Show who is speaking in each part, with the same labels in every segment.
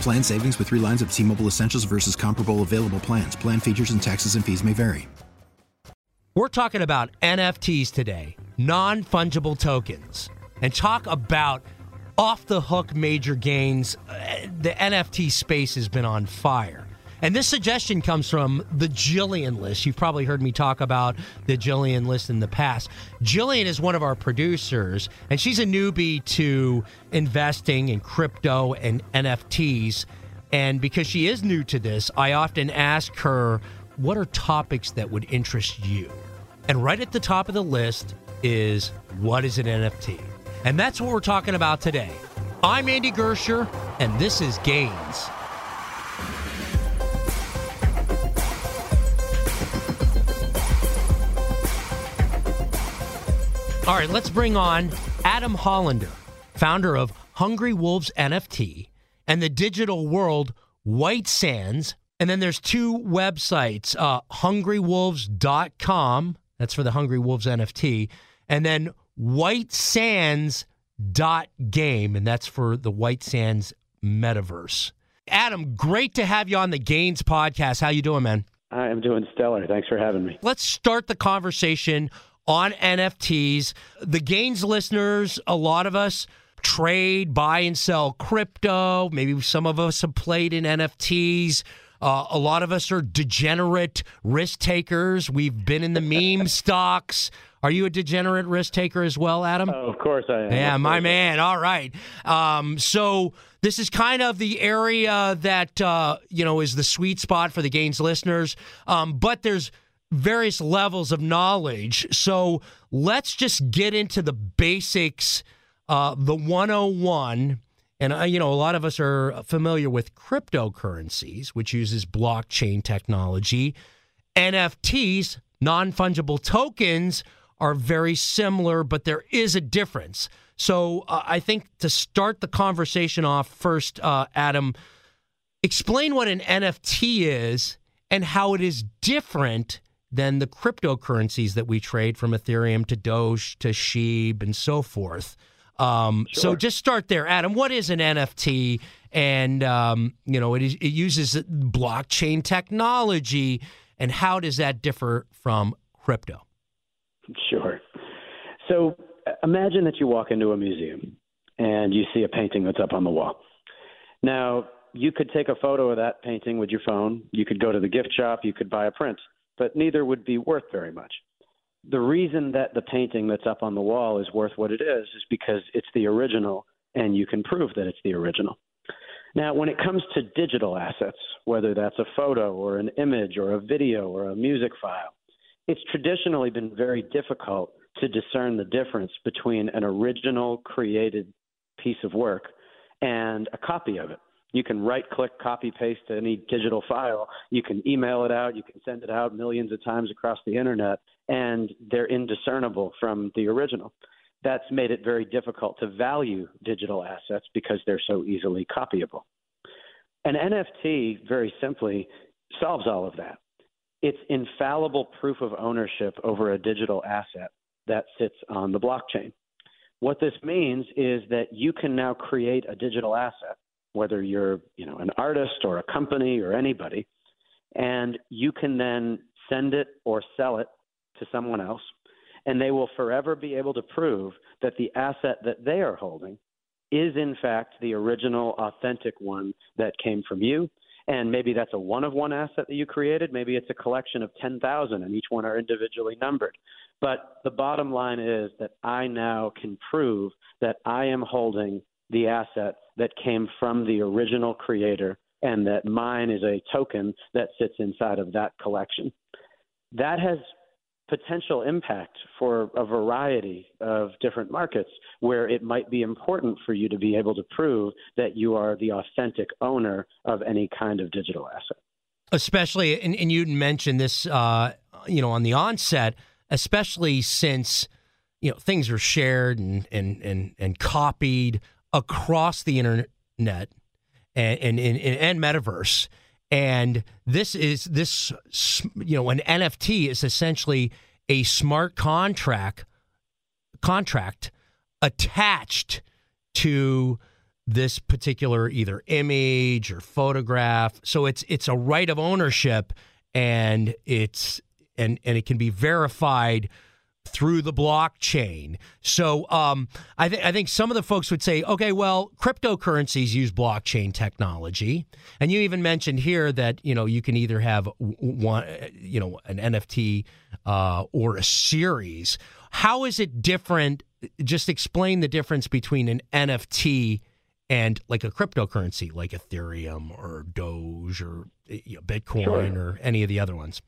Speaker 1: Plan savings with three lines of T Mobile Essentials versus comparable available plans. Plan features and taxes and fees may vary.
Speaker 2: We're talking about NFTs today, non fungible tokens, and talk about off the hook major gains. Uh, the NFT space has been on fire. And this suggestion comes from the Jillian list. You've probably heard me talk about the Jillian list in the past. Jillian is one of our producers, and she's a newbie to investing in crypto and NFTs. And because she is new to this, I often ask her, what are topics that would interest you? And right at the top of the list is what is an NFT? And that's what we're talking about today. I'm Andy Gersher, and this is Gains. All right, let's bring on Adam Hollander, founder of Hungry Wolves NFT and the digital world White Sands. And then there's two websites, uh, hungrywolves.com, that's for the Hungry Wolves NFT, and then whitesands.game, and that's for the White Sands metaverse. Adam, great to have you on the Gains podcast. How you doing, man?
Speaker 3: I am doing stellar. Thanks for having me.
Speaker 2: Let's start the conversation on NFTs. The Gains listeners, a lot of us trade, buy, and sell crypto. Maybe some of us have played in NFTs. Uh, a lot of us are degenerate risk takers. We've been in the meme stocks. Are you a degenerate risk taker as well, Adam?
Speaker 3: Oh, of course I am.
Speaker 2: Yeah, my man. All right. Um, so this is kind of the area that uh, you know is the sweet spot for the Gains listeners. Um, but there's various levels of knowledge. So let's just get into the basics, uh, the 101. And, uh, you know, a lot of us are familiar with cryptocurrencies, which uses blockchain technology. NFTs, non fungible tokens, are very similar, but there is a difference. So uh, I think to start the conversation off first, uh, Adam, explain what an NFT is and how it is different than the cryptocurrencies that we trade from Ethereum to Doge to Sheeb and so forth. Um, sure. So just start there, Adam. What is an NFT? And um, you know, it, is, it uses blockchain technology, and how does that differ from crypto?
Speaker 3: Sure. So imagine that you walk into a museum and you see a painting that's up on the wall. Now, you could take a photo of that painting with your phone. You could go to the gift shop. You could buy a print but neither would be worth very much. The reason that the painting that's up on the wall is worth what it is is because it's the original and you can prove that it's the original. Now, when it comes to digital assets, whether that's a photo or an image or a video or a music file, it's traditionally been very difficult to discern the difference between an original created piece of work and a copy of it. You can right click, copy paste any digital file. You can email it out. You can send it out millions of times across the internet, and they're indiscernible from the original. That's made it very difficult to value digital assets because they're so easily copyable. An NFT, very simply, solves all of that. It's infallible proof of ownership over a digital asset that sits on the blockchain. What this means is that you can now create a digital asset whether you're you know an artist or a company or anybody, and you can then send it or sell it to someone else, and they will forever be able to prove that the asset that they are holding is in fact the original authentic one that came from you. And maybe that's a one of one asset that you created. Maybe it's a collection of 10,000 and each one are individually numbered. But the bottom line is that I now can prove that I am holding the asset that came from the original creator and that mine is a token that sits inside of that collection. That has potential impact for a variety of different markets where it might be important for you to be able to prove that you are the authentic owner of any kind of digital asset.
Speaker 2: Especially, and, and you mentioned this, uh, you know, on the onset, especially since you know things are shared and and and, and copied across the internet and and, and, and metaverse. And this is this you know an NFT is essentially a smart contract contract attached to this particular either image or photograph. So it's it's a right of ownership and it's and and it can be verified through the blockchain. So um, I think I think some of the folks would say, okay, well, cryptocurrencies use blockchain technology, and you even mentioned here that you know you can either have one, you know, an NFT uh, or a series. How is it different? Just explain the difference between an NFT and like a cryptocurrency, like Ethereum or Doge or you know, Bitcoin sure. or any of the other ones.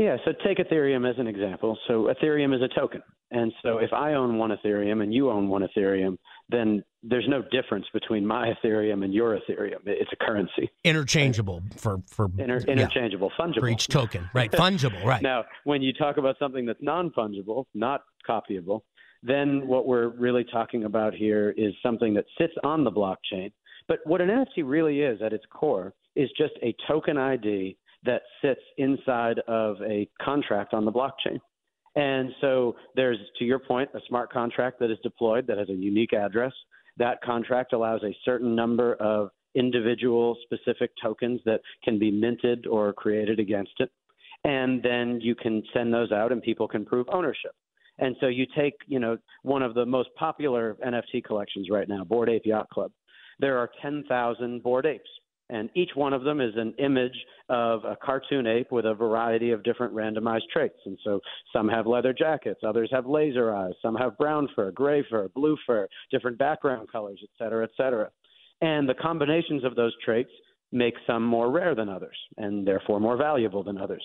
Speaker 3: Yeah, so take Ethereum as an example. So Ethereum is a token. And so if I own one Ethereum and you own one Ethereum, then there's no difference between my Ethereum and your Ethereum. It's a currency.
Speaker 2: Interchangeable for for
Speaker 3: Inter- interchangeable,
Speaker 2: yeah.
Speaker 3: fungible.
Speaker 2: For each token. Right, fungible, right.
Speaker 3: now, when you talk about something that's non-fungible, not copyable, then what we're really talking about here is something that sits on the blockchain. But what an NFT really is at its core is just a token ID that sits inside of a contract on the blockchain. And so there's, to your point, a smart contract that is deployed that has a unique address. That contract allows a certain number of individual specific tokens that can be minted or created against it. And then you can send those out and people can prove ownership. And so you take, you know, one of the most popular NFT collections right now, Bored Ape Yacht Club. There are 10,000 Bored Apes and each one of them is an image of a cartoon ape with a variety of different randomized traits. And so some have leather jackets, others have laser eyes, some have brown fur, gray fur, blue fur, different background colors, et cetera, et cetera. And the combinations of those traits make some more rare than others and therefore more valuable than others.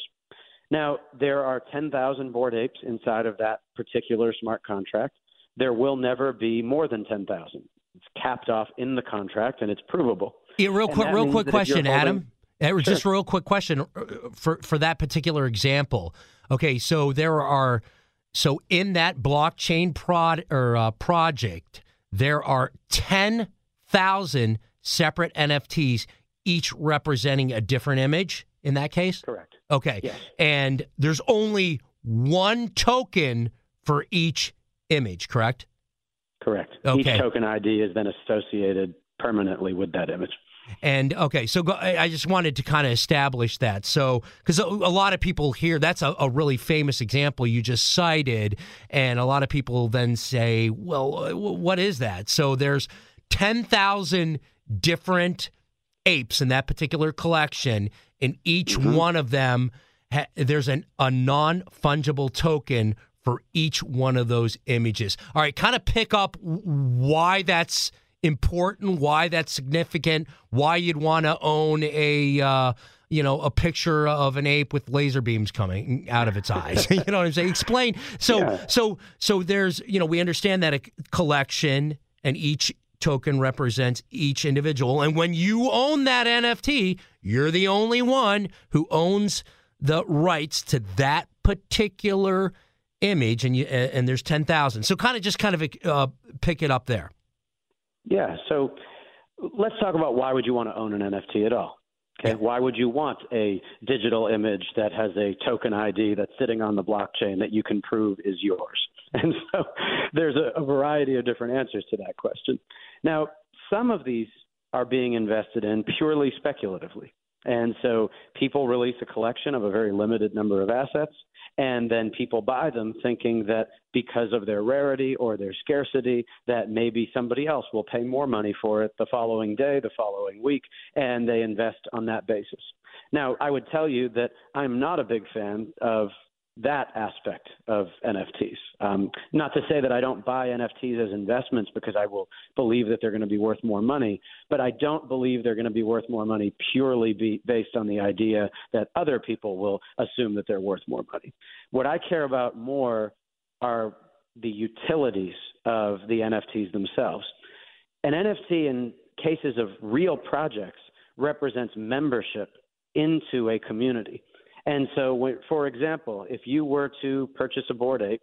Speaker 3: Now, there are 10,000 bored apes inside of that particular smart contract. There will never be more than 10,000. It's capped off in the contract and it's provable.
Speaker 2: Yeah, real quick, real quick question, Adam. Holding... Just sure. a real quick question uh, for for that particular example. Okay, so there are so in that blockchain prod or uh, project, there are ten thousand separate NFTs, each representing a different image. In that case,
Speaker 3: correct.
Speaker 2: Okay,
Speaker 3: yes.
Speaker 2: and there's only one token for each image. Correct.
Speaker 3: Correct.
Speaker 2: Okay.
Speaker 3: Each token ID is then associated permanently with that image.
Speaker 2: And okay, so go, I just wanted to kind of establish that. So, because a, a, lot of people here, that's a, a, really famous example you just cited. And a lot of people then say, well, uh, what is that? So there's 10,000 different apes in that particular collection. And each mm-hmm. one of them, ha- there's an, a non fungible token for each one of those images. All right, kind of pick up why that's important, why that's significant, why you'd want to own a uh, you know a picture of an ape with laser beams coming out of its eyes. you know what I'm saying? Explain. So yeah. so so there's you know we understand that a collection and each token represents each individual and when you own that NFT, you're the only one who owns the rights to that particular image and you and there's 10,000. So kind of just kind of uh, pick it up there.
Speaker 3: Yeah. So let's talk about why would you want to own an NFT at all? Okay. Why would you want a digital image that has a token ID that's sitting on the blockchain that you can prove is yours? And so there's a, a variety of different answers to that question. Now, some of these are being invested in purely speculatively. And so people release a collection of a very limited number of assets, and then people buy them thinking that because of their rarity or their scarcity that maybe somebody else will pay more money for it the following day the following week and they invest on that basis. Now i would tell you that i'm not a big fan of that aspect of NFTs. Um, not to say that I don't buy NFTs as investments because I will believe that they're going to be worth more money, but I don't believe they're going to be worth more money purely be based on the idea that other people will assume that they're worth more money. What I care about more are the utilities of the NFTs themselves. An NFT in cases of real projects represents membership into a community. And so, for example, if you were to purchase a bored Ape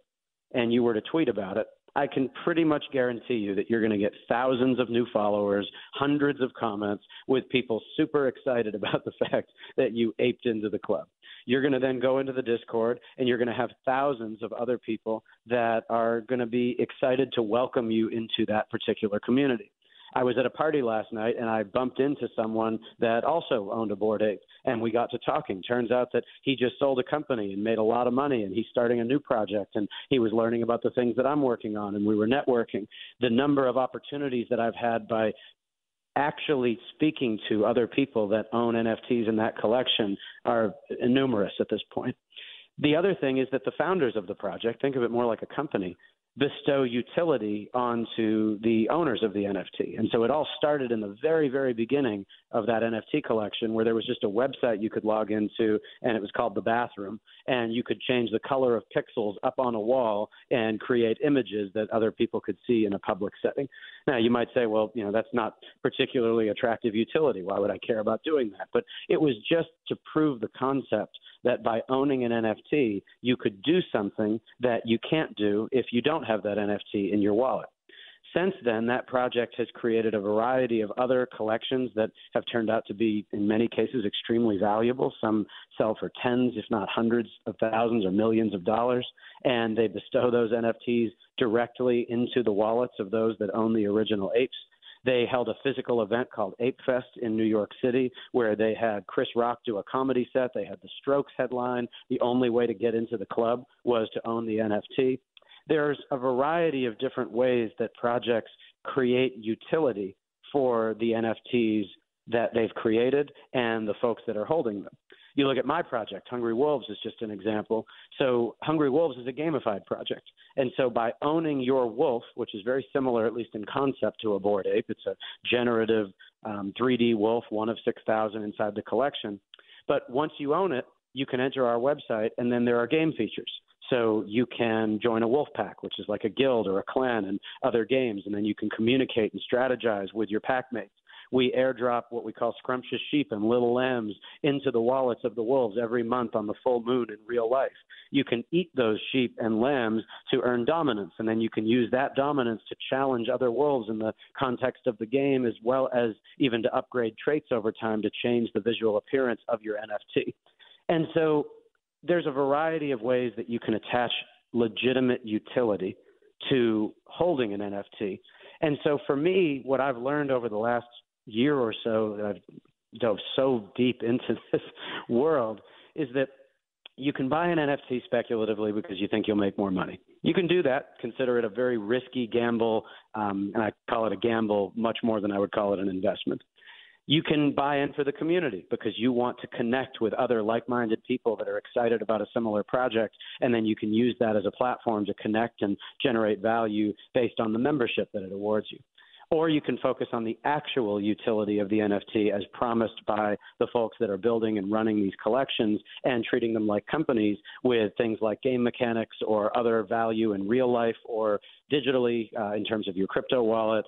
Speaker 3: and you were to tweet about it, I can pretty much guarantee you that you're going to get thousands of new followers, hundreds of comments with people super excited about the fact that you aped into the club. You're going to then go into the Discord and you're going to have thousands of other people that are going to be excited to welcome you into that particular community. I was at a party last night and I bumped into someone that also owned a Bored Ape and we got to talking. Turns out that he just sold a company and made a lot of money and he's starting a new project and he was learning about the things that I'm working on and we were networking. The number of opportunities that I've had by actually speaking to other people that own NFTs in that collection are numerous at this point. The other thing is that the founders of the project, think of it more like a company, bestow utility onto the owners of the NFT. And so it all started in the very, very beginning of that NFT collection where there was just a website you could log into and it was called The Bathroom. And you could change the color of pixels up on a wall and create images that other people could see in a public setting. Now, you might say, well, you know, that's not particularly attractive utility. Why would I care about doing that? But it was just to prove the concept that by owning an NFT, you could do something that you can't do if you don't have that NFT in your wallet. Since then, that project has created a variety of other collections that have turned out to be, in many cases, extremely valuable. Some sell for tens, if not hundreds of thousands or millions of dollars, and they bestow those NFTs directly into the wallets of those that own the original apes. They held a physical event called Ape Fest in New York City where they had Chris Rock do a comedy set. They had the Strokes headline. The only way to get into the club was to own the NFT. There's a variety of different ways that projects create utility for the NFTs that they've created and the folks that are holding them. You look at my project, Hungry Wolves is just an example. So, Hungry Wolves is a gamified project. And so, by owning your wolf, which is very similar, at least in concept, to a bored Ape, it's a generative um, 3D wolf, one of 6,000 inside the collection. But once you own it, you can enter our website, and then there are game features. So you can join a wolf pack, which is like a guild or a clan and other games, and then you can communicate and strategize with your pack mates we airdrop what we call scrumptious sheep and little lambs into the wallets of the wolves every month on the full moon in real life. You can eat those sheep and lambs to earn dominance, and then you can use that dominance to challenge other wolves in the context of the game, as well as even to upgrade traits over time to change the visual appearance of your NFT. And so there's a variety of ways that you can attach legitimate utility to holding an NFT. And so for me, what I've learned over the last year or so that I've dove so deep into this world is that you can buy an NFT speculatively because you think you'll make more money. You can do that. Consider it a very risky gamble, um, and I call it a gamble much more than I would call it an investment. You can buy in for the community because you want to connect with other like minded people that are excited about a similar project, and then you can use that as a platform to connect and generate value based on the membership that it awards you or you can focus on the actual utility of the NFT as promised by the folks that are building and running these collections and treating them like companies with things like game mechanics or other value in real life or digitally uh, in terms of your crypto wallet,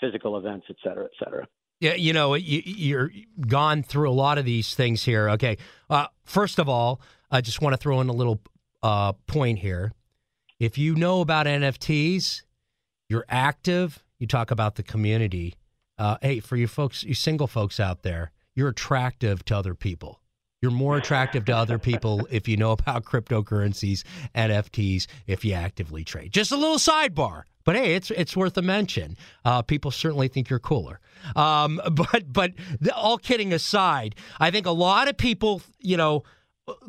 Speaker 3: physical events, et cetera, et cetera.
Speaker 2: Yeah, you know, you, are gone through a lot of these things here. Okay, uh, first of all, I just want to throw in a little uh, point here. If you know about NFTs, you're active, you talk about the community. Uh, hey, for you folks, you single folks out there, you're attractive to other people. You're more attractive to other people if you know about cryptocurrencies, NFTs, if you actively trade. Just a little sidebar. But hey, it's it's worth a mention. Uh, people certainly think you're cooler. Um, but but the, all kidding aside, I think a lot of people, you know,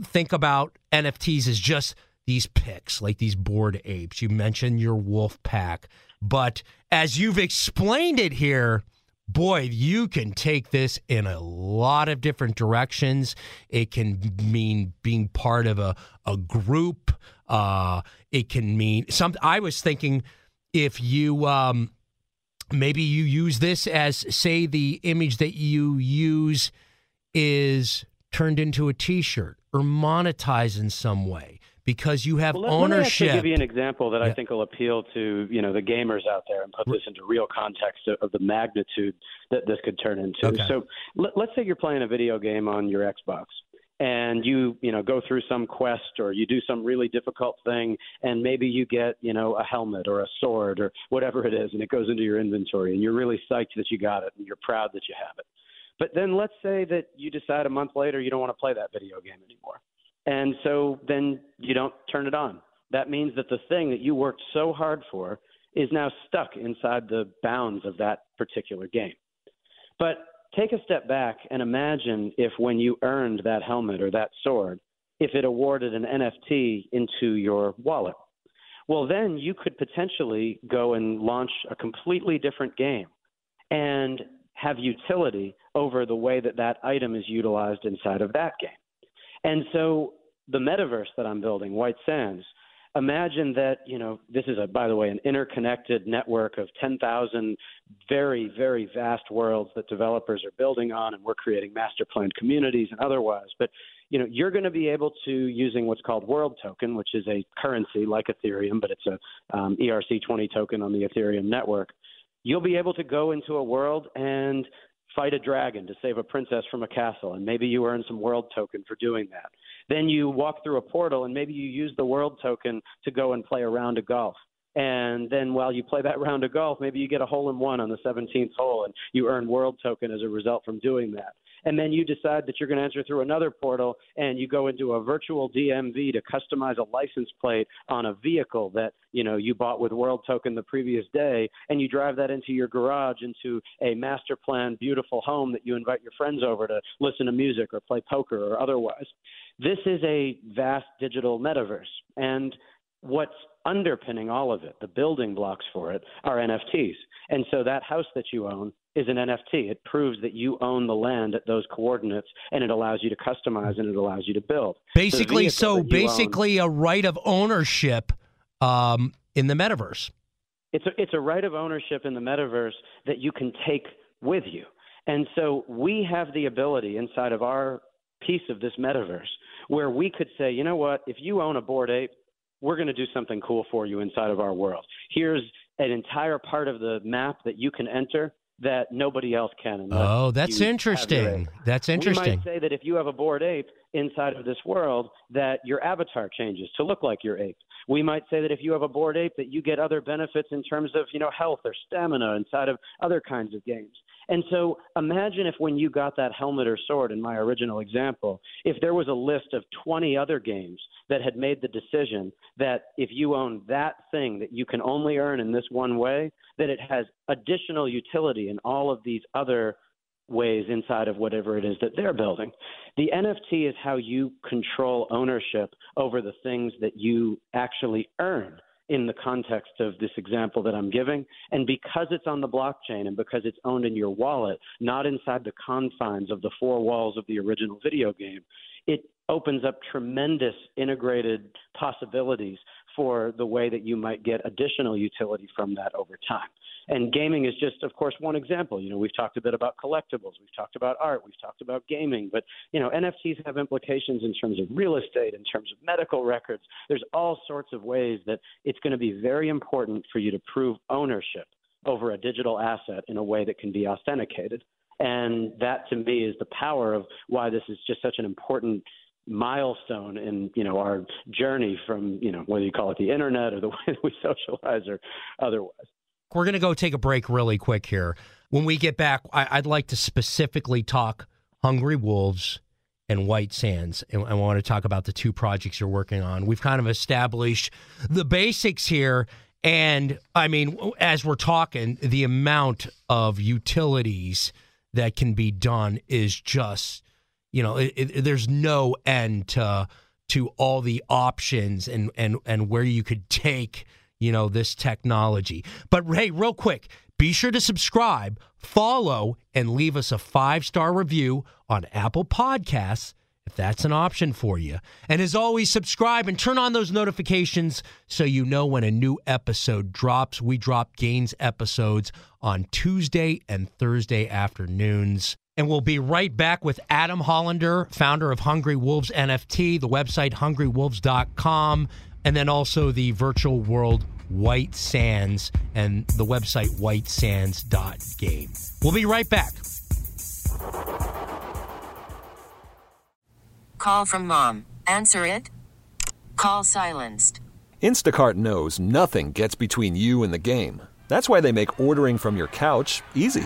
Speaker 2: think about NFTs as just these pics, like these bored apes. You mentioned your wolf pack, but as you've explained it here, boy, you can take this in a lot of different directions. It can mean being part of a, a group. Uh, it can mean some. I was thinking if you um, maybe you use this as say the image that you use is turned into a T-shirt or monetized in some way because you have
Speaker 3: well, let,
Speaker 2: ownership.
Speaker 3: Let me give you an example that
Speaker 2: yeah.
Speaker 3: I think will appeal to you know the gamers out there and put this into real context of, of the magnitude that this could turn into.
Speaker 2: Okay.
Speaker 3: So let, let's say you're playing a video game on your Xbox and you you know go through some quest or you do some really difficult thing and maybe you get you know a helmet or a sword or whatever it is and it goes into your inventory and you're really psyched that you got it and you're proud that you have it but then let's say that you decide a month later you don't want to play that video game anymore and so then you don't turn it on that means that the thing that you worked so hard for is now stuck inside the bounds of that particular game but take a step back and imagine if when you earned that helmet or that sword, if it awarded an NFT into your wallet. Well, then you could potentially go and launch a completely different game and have utility over the way that that item is utilized inside of that game. And so the metaverse that I'm building, White Sands, imagine that you know this is a by the way an interconnected network of 10,000 very very vast worlds that developers are building on and we're creating master planned communities and otherwise. But you know you're going to be able to using what's called world token which is a currency like ethereum but it's a um, erc20 token on the ethereum network you'll be able to go into a world and fight a dragon to save a princess from a castle, and maybe you earn some world token for doing that. Then you walk through a portal, and maybe you use the world token to go and play a round of golf. And then while you play that round of golf, maybe you get a hole in one on the 17th hole, and you earn world token as a result from doing that and then you decide that you're going to enter through another portal and you go into a virtual DMV to customize a license plate on a vehicle that you know you bought with World Token the previous day, and you drive that into your garage into a master plan beautiful home that you invite your friends over to listen to music or play poker or otherwise. This is a vast digital metaverse, and what's underpinning all of it, the building blocks for it, are NFTs. And so that house that you own is an NFT. It proves that you own the land at those coordinates, and it allows you to customize and it allows you to build.
Speaker 2: Basically, so basically
Speaker 3: own,
Speaker 2: a right of ownership um, in the metaverse.
Speaker 3: It's a, it's a right of ownership in the metaverse that you can take with you. And so we have the ability inside of our piece of this metaverse where we could say, you know what, if you own a bored ape, we're going to do something cool for you inside of our world. Here's an entire part of the map that you can enter that nobody else can.
Speaker 2: Oh, that's interesting. That's interesting.
Speaker 3: We might say that if you have a bored ape inside of this world, that your avatar changes to look like your ape. We might say that if you have a bored ape, that you get other benefits in terms of you know health or stamina inside of other kinds of games. And so imagine if when you got that helmet or sword in my original example, if there was a list of 20 other games that had made the decision that if you own that thing that you can only earn in this one way, that it has additional utility in all of these other ways inside of whatever it is that they're building. The NFT is how you control ownership over the things that you actually earn in the context of this example that I'm giving. And because it's on the blockchain and because it's owned in your wallet, not inside the confines of the four walls of the original video game, it opens up tremendous integrated possibilities for the way that you might get additional utility from that over time. And gaming is just, of course, one example. You know, we've talked a bit about collectibles, we've talked about art, we've talked about gaming, but you know, NFTs have implications in terms of real estate, in terms of medical records. There's all sorts of ways that it's going to be very important for you to prove ownership over a digital asset in a way that can be authenticated. And that to me is the power of why this is just such an important milestone in you know our journey from you know whether you call it the internet or the way that we socialize or otherwise.
Speaker 2: We're going to go take a break really quick here. When we get back, I, would like to specifically talk Hungry Wolves and White Sands, and I want to talk about the two projects you're working on. We've kind of established the basics here, And I mean, as we're talking, the amount of utilities that can be done is just, you know, it, it, there's no end to to all the options and and and where you could take, you know, this technology. But hey, real quick, be sure to subscribe, follow, and leave us a five star review on Apple Podcasts if that's an option for you. And as always, subscribe and turn on those notifications so you know when a new episode drops. We drop Gains episodes on Tuesday and Thursday afternoons. And we'll be right back with Adam Hollander, founder of Hungry Wolves NFT, the website hungrywolves.com, and then also the virtual world White Sands and the website whitesands.game. We'll be right back.
Speaker 4: Call from mom. Answer it. Call silenced.
Speaker 5: Instacart knows nothing gets between you and the game. That's why they make ordering from your couch easy.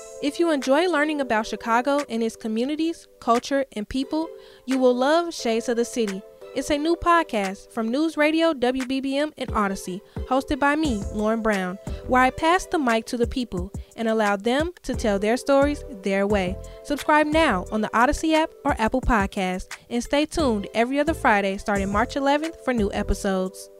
Speaker 6: If you enjoy learning about Chicago and its communities, culture, and people, you will love Shades of the City. It's a new podcast from News Radio, WBBM, and Audacy, hosted by me, Lauren Brown, where I pass the mic to the people and allow them to tell their stories their way. Subscribe now on the Audacy app or Apple Podcast, and stay tuned every other Friday starting March 11th for new episodes.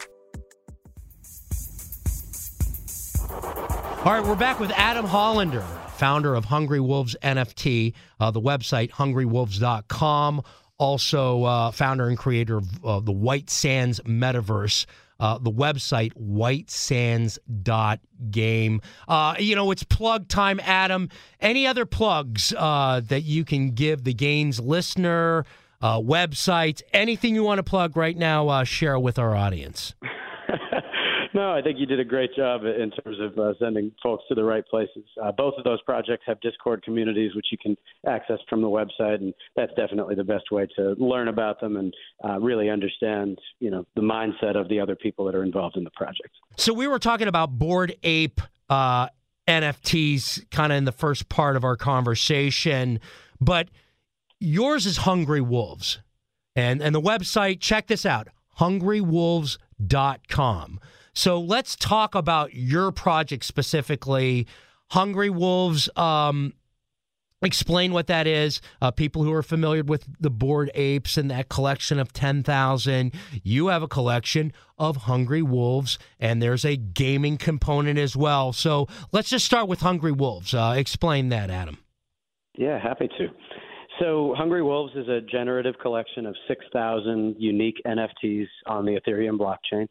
Speaker 2: All right, we're back with Adam Hollander, founder of Hungry Wolves NFT, uh, the website hungrywolves.com, also uh, founder and creator of uh, the White Sands Metaverse. Uh, the website whitesands.game. Uh, you know, it's plug time, Adam. Any other plugs uh, that you can give the Gains listener, uh, websites, anything you want to plug right now, uh, share with our audience?
Speaker 3: No, I think you did a great job in terms of uh, sending folks to the right places. Uh, both of those projects have Discord communities, which you can access from the website, and that's definitely the best way to learn about them and uh, really understand, you know, the mindset of the other people that are involved in the project.
Speaker 2: So we were talking about Bored Ape uh, NFTs, kind of in the first part of our conversation, but yours is Hungry Wolves, and and the website. Check this out: hungrywolves.com. So let's talk about your project specifically. Hungry Wolves, um, explain what that is. Uh, people who are familiar with the Bored Apes and that collection of 10,000, you have a collection of Hungry Wolves, and there's a gaming component as well. So let's just start with Hungry Wolves. Uh, explain that, Adam.
Speaker 3: Yeah, happy to. So, Hungry Wolves is a generative collection of 6,000 unique NFTs on the Ethereum blockchain.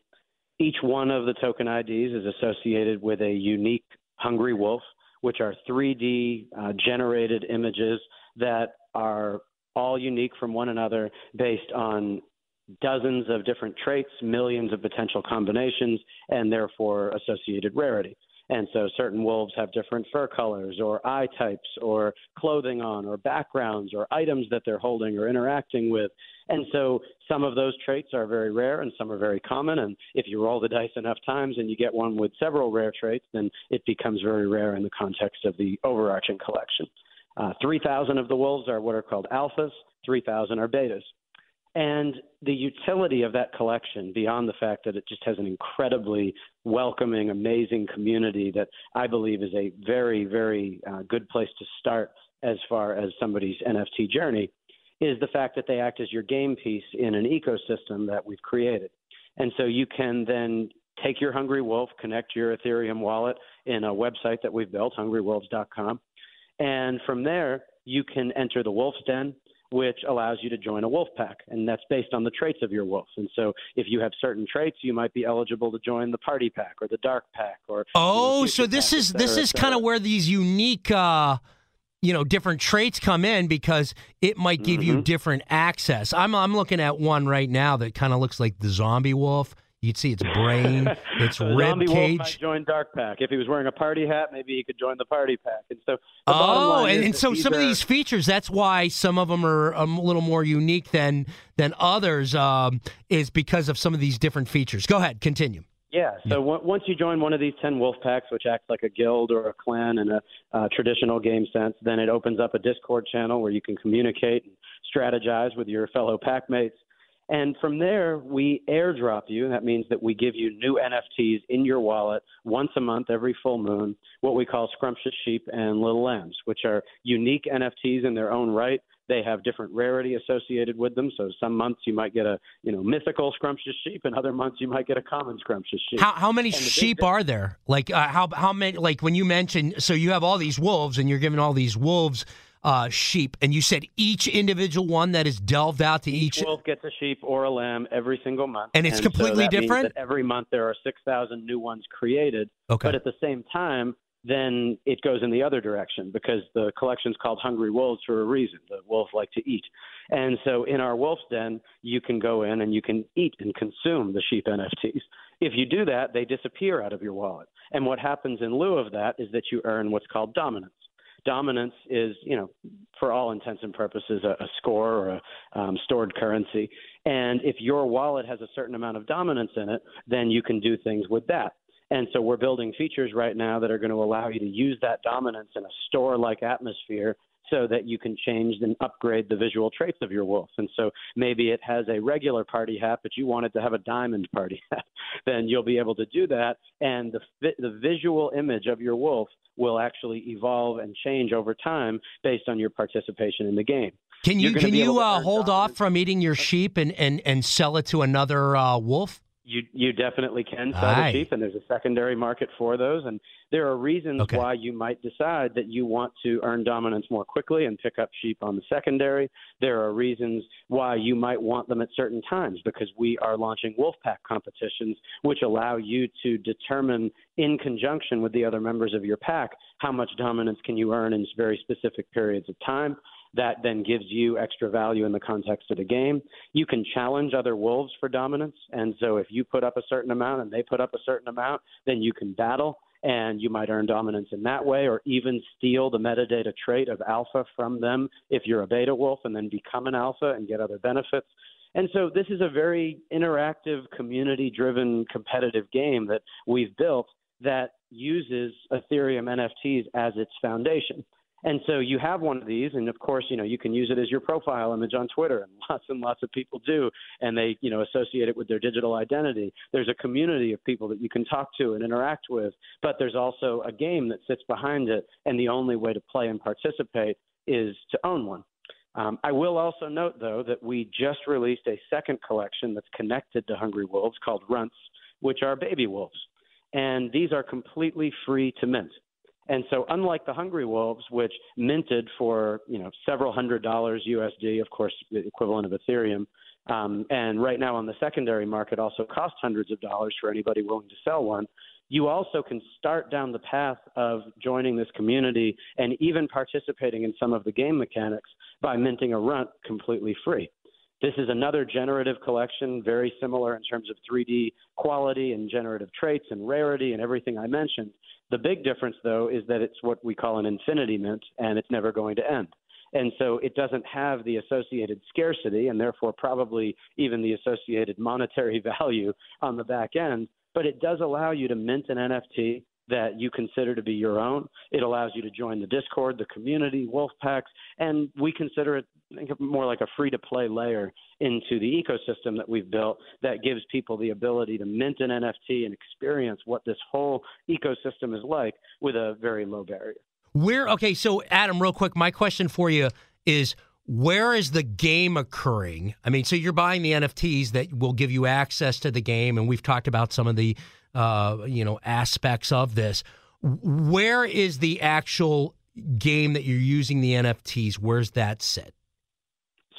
Speaker 3: Each one of the token IDs is associated with a unique hungry wolf, which are 3D uh, generated images that are all unique from one another based on dozens of different traits, millions of potential combinations, and therefore associated rarity. And so certain wolves have different fur colors or eye types or clothing on or backgrounds or items that they're holding or interacting with. And so some of those traits are very rare and some are very common. And if you roll the dice enough times and you get one with several rare traits, then it becomes very rare in the context of the overarching collection. Uh, 3,000 of the wolves are what are called alphas, 3,000 are betas. And the utility of that collection, beyond the fact that it just has an incredibly welcoming, amazing community that I believe is a very, very uh, good place to start as far as somebody's NFT journey, is the fact that they act as your game piece in an ecosystem that we've created. And so you can then take your Hungry Wolf, connect your Ethereum wallet in a website that we've built, hungrywolves.com. And from there, you can enter the Wolf's Den which allows you to join a wolf pack, and that's based on the traits of your wolf. And so, if you have certain traits, you might be eligible to join the party pack or the dark pack. Or
Speaker 2: oh,
Speaker 3: you know,
Speaker 2: so this
Speaker 3: pack,
Speaker 2: is
Speaker 3: cetera,
Speaker 2: this is kind of where these unique. Uh you know different traits come in because it might give mm-hmm. you different access. I'm I'm looking at one right now that kind of looks like the zombie wolf. You'd see its brain, its rib
Speaker 3: cage.
Speaker 2: Wolf
Speaker 3: might join Dark Pack. If he was wearing a party hat, maybe he could join the Party Pack. And so,
Speaker 2: oh, and, and so some
Speaker 3: are,
Speaker 2: of these features. That's why some of them are a little more unique than than others. Um, is because of some of these different features. Go ahead, continue.
Speaker 3: Yeah. So w- once you join one of these ten wolf packs, which acts like a guild or a clan in a uh, traditional game sense, then it opens up a Discord channel where you can communicate and strategize with your fellow pack mates. And from there, we airdrop you. That means that we give you new NFTs in your wallet once a month, every full moon, what we call scrumptious sheep and little lambs, which are unique NFTs in their own right. They have different rarity associated with them. So some months you might get a you know mythical scrumptious sheep, and other months you might get a common scrumptious sheep.
Speaker 2: How, how many sheep are there? Like uh, how how many? Like when you mentioned, so you have all these wolves, and you're giving all these wolves uh, sheep, and you said each individual one that is delved out to each,
Speaker 3: each wolf gets a sheep or a lamb every single month,
Speaker 2: and it's
Speaker 3: and
Speaker 2: completely
Speaker 3: so
Speaker 2: different.
Speaker 3: every month there are six thousand new ones created.
Speaker 2: Okay.
Speaker 3: But at the same time, then it goes in the other direction because the collection's called Hungry Wolves for a reason. The wolves like to eat. And so in our wolf's den, you can go in and you can eat and consume the sheep NFTs. If you do that, they disappear out of your wallet. And what happens in lieu of that is that you earn what's called dominance dominance is, you know, for all intents and purposes, a, a score or a um, stored currency. And if your wallet has a certain amount of dominance in it, then you can do things with that. And so we're building features right now that are going to allow you to use that dominance in a store like atmosphere so that you can change and upgrade the visual traits of your wolf. And so maybe it has a regular party hat, but you wanted to have a diamond party hat. then you'll be able to do that, and the the visual image of your wolf will actually evolve and change over time based on your participation in the game.
Speaker 2: Can you can you uh, hold off from eating your sheep and, and, and sell it to another uh, wolf?
Speaker 3: You you definitely can sell
Speaker 2: Aye.
Speaker 3: the sheep, and there's a secondary market for those. And there are reasons
Speaker 2: Okay.
Speaker 3: why you might decide that you want to earn dominance more quickly and pick up sheep on the secondary. There are reasons why you might want them at certain times because we are launching wolf pack competitions, which allow you to determine in conjunction with the other members of your pack how much dominance can you earn in very specific periods of time that then gives you extra value in the context of the game. You can challenge other wolves for dominance. And so if you put up a certain amount and they put up a certain amount, then you can battle and you might earn dominance in that way or even steal the metadata trait of alpha from them if you're a beta wolf and then become an alpha and get other benefits. And so this is a very interactive, community driven, competitive game that we've built that uses Ethereum NFTs as its foundation. And so you have one of these, and of course, you know, you can use it as your profile image on Twitter, and lots and lots of people do, and they, you know, associate it with their digital identity. There's a community of people that you can talk to and interact with, but there's also a game that sits behind it, and the only way to play and participate is to own one. Um, I will also note, though, that we just released a second collection that's connected to Hungry Wolves called Runts, which are baby wolves. And these are completely free to mint. And so, unlike the Hungry Wolves, which minted for you know several hundred dollars USD, of course, the equivalent of Ethereum, um, and right now on the secondary market also cost hundreds of dollars for anybody willing to sell one. you also can start down the path of joining this community and even participating in some of the game mechanics by minting a runt completely free. This is another generative collection, very similar in terms of 3D quality and generative traits and rarity and everything I mentioned. The big difference, though, is that it's what we call an infinity mint and it's never going to end. And so it doesn't have the associated scarcity and therefore probably even the associated monetary value on the back end. But it does allow you to mint an NFT that you consider to be your own. It allows you to join the Discord, the community, wolf packs, and we consider it more like a free to play layer into the ecosystem that we've built that gives people the ability to mint an NFT and experience what this whole ecosystem is like with a very low barrier.
Speaker 2: Where okay, so Adam, real quick, my question for you is where is the game occurring? I mean, so you're buying the NFTs that will give you access to the game, and we've talked about some of the uh, you know aspects of this. Where is the actual game that you're using the NFTs? Where's that sit?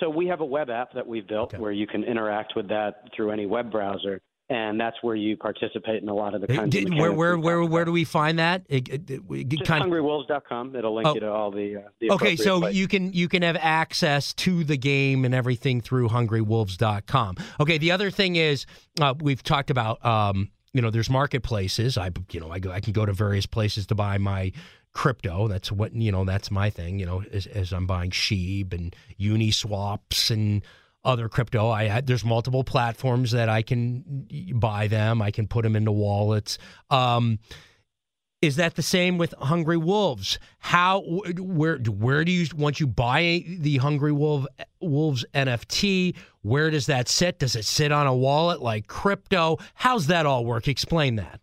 Speaker 3: So we have a web app that we've built okay. where you can interact with that through any web browser and that's where you participate in a lot of the kinds
Speaker 2: Did,
Speaker 3: of
Speaker 2: where where where where do we find that? It,
Speaker 3: it, it, Just kind hungrywolves.com. It'll link oh. you to all the. Uh, the
Speaker 2: okay, so
Speaker 3: place.
Speaker 2: you can you can have access to the game and everything through hungrywolves.com. Okay, the other thing is uh, we've talked about. Um, you know, there's marketplaces. I you know I go I can go to various places to buy my crypto. That's what you know. That's my thing. You know, as, as I'm buying Shib and Uniswaps and other crypto. I there's multiple platforms that I can buy them. I can put them into wallets. Um, is that the same with Hungry Wolves? How where where do you once you buy the Hungry Wolf Wolves NFT? Where does that sit? Does it sit on a wallet like crypto? How's that all work? Explain that.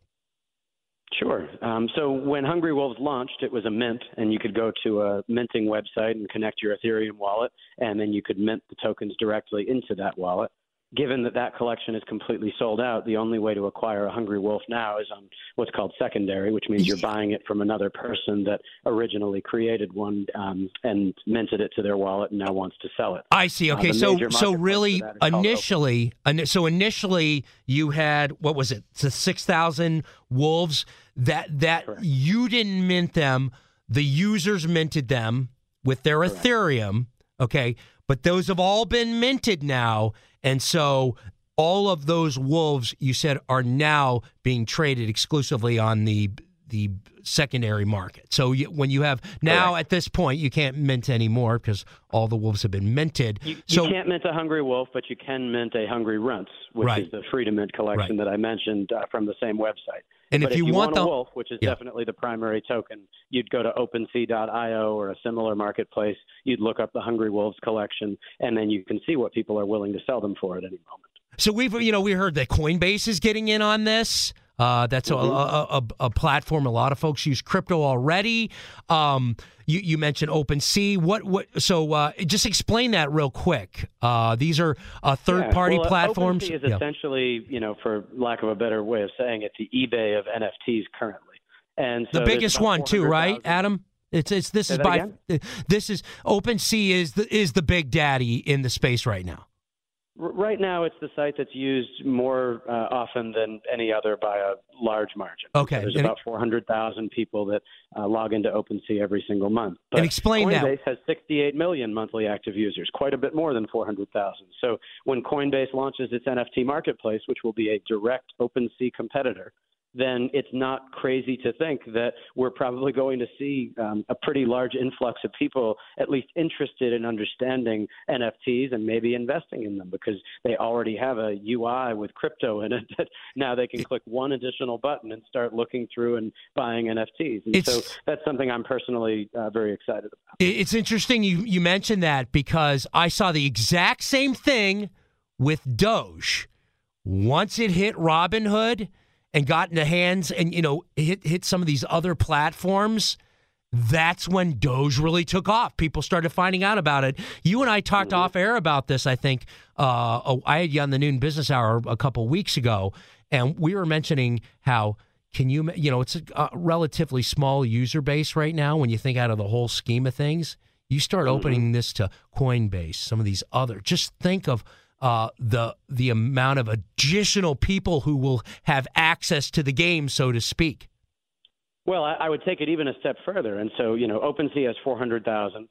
Speaker 3: Sure. Um, so when Hungry Wolves launched, it was a mint, and you could go to a minting website and connect your Ethereum wallet, and then you could mint the tokens directly into that wallet. Given that that collection is completely sold out, the only way to acquire a Hungry Wolf now is on what's called secondary, which means you're buying it from another person that originally created one um, and minted it to their wallet and now wants to sell it.
Speaker 2: I see. Okay, uh, so so really initially, so initially you had what was it? The six thousand wolves that that Correct. you didn't mint them, the users minted them with their Correct. Ethereum. Okay, but those have all been minted now, and so all of those wolves you said are now being traded exclusively on the the secondary market. So you, when you have now Correct. at this point, you can't mint anymore because all the wolves have been minted.
Speaker 3: You,
Speaker 2: so,
Speaker 3: you can't mint a hungry wolf, but you can mint a hungry runts, which
Speaker 2: right.
Speaker 3: is the free to mint collection
Speaker 2: right.
Speaker 3: that I mentioned uh, from the same website.
Speaker 2: And
Speaker 3: but
Speaker 2: if you,
Speaker 3: you
Speaker 2: want,
Speaker 3: want,
Speaker 2: the
Speaker 3: a wolf, which is yeah. definitely the primary token, you'd go to OpenSea.io or a similar marketplace. You'd look up the Hungry Wolves collection, and then you can see what people are willing to sell them for at any moment.
Speaker 2: So we've you know we heard that Coinbase is getting in on this. Uh, that's mm-hmm. a, a, a, platform a lot of folks use crypto already. Um, you, you, mentioned OpenSea. What what? So uh, just explain that real quick. Uh, these are uh, third
Speaker 3: yeah.
Speaker 2: party
Speaker 3: well,
Speaker 2: platforms.
Speaker 3: OpenSea is
Speaker 2: yeah.
Speaker 3: essentially, you know, for lack of a better way of saying it, the eBay of NFTs currently. And
Speaker 2: so the biggest one too, right, Adam? It's it's this
Speaker 3: Say
Speaker 2: is by
Speaker 3: again?
Speaker 2: this is OpenSea is the is the big daddy in the space right now.
Speaker 3: Right now, it's the site that's used more uh, often than any other by a large margin.
Speaker 2: Okay.
Speaker 3: There's
Speaker 2: and
Speaker 3: about 400,000 people that uh, log into OpenSea every single month. But
Speaker 2: and explain
Speaker 3: Coinbase
Speaker 2: that.
Speaker 3: has 68 million monthly active users, quite a bit more than 400,000. So when Coinbase launches its NFT marketplace, which will be a direct OpenSea competitor, then it's not crazy to think that we're probably going to see um, a pretty large influx of people at least interested in understanding NFTs and maybe investing in them because they already have a UI with crypto in it that now they can click one additional button and start looking through and buying NFTs. And
Speaker 2: It's-
Speaker 3: so that's something I'm personally uh, very excited about.
Speaker 2: It's interesting you you mentioned that because I saw the exact same thing with Doge. Once it hit Robinhood and got into hands and you know hit hit some of these other platforms, that's when Doge really took off. People started finding out about it. You and I talked off air about this. I think uh, oh, I had you on the noon business hour a couple weeks ago, and we were mentioning how can you you know it's a, a relatively small user base right now when you think out of the whole scheme of things. You start opening this to Coinbase, some of these other. Just think of uh, the the amount of additional people who will have access to the game, so to speak.
Speaker 3: Well, I, I would take it even a step further, and so you know, OpenSea has 400,000.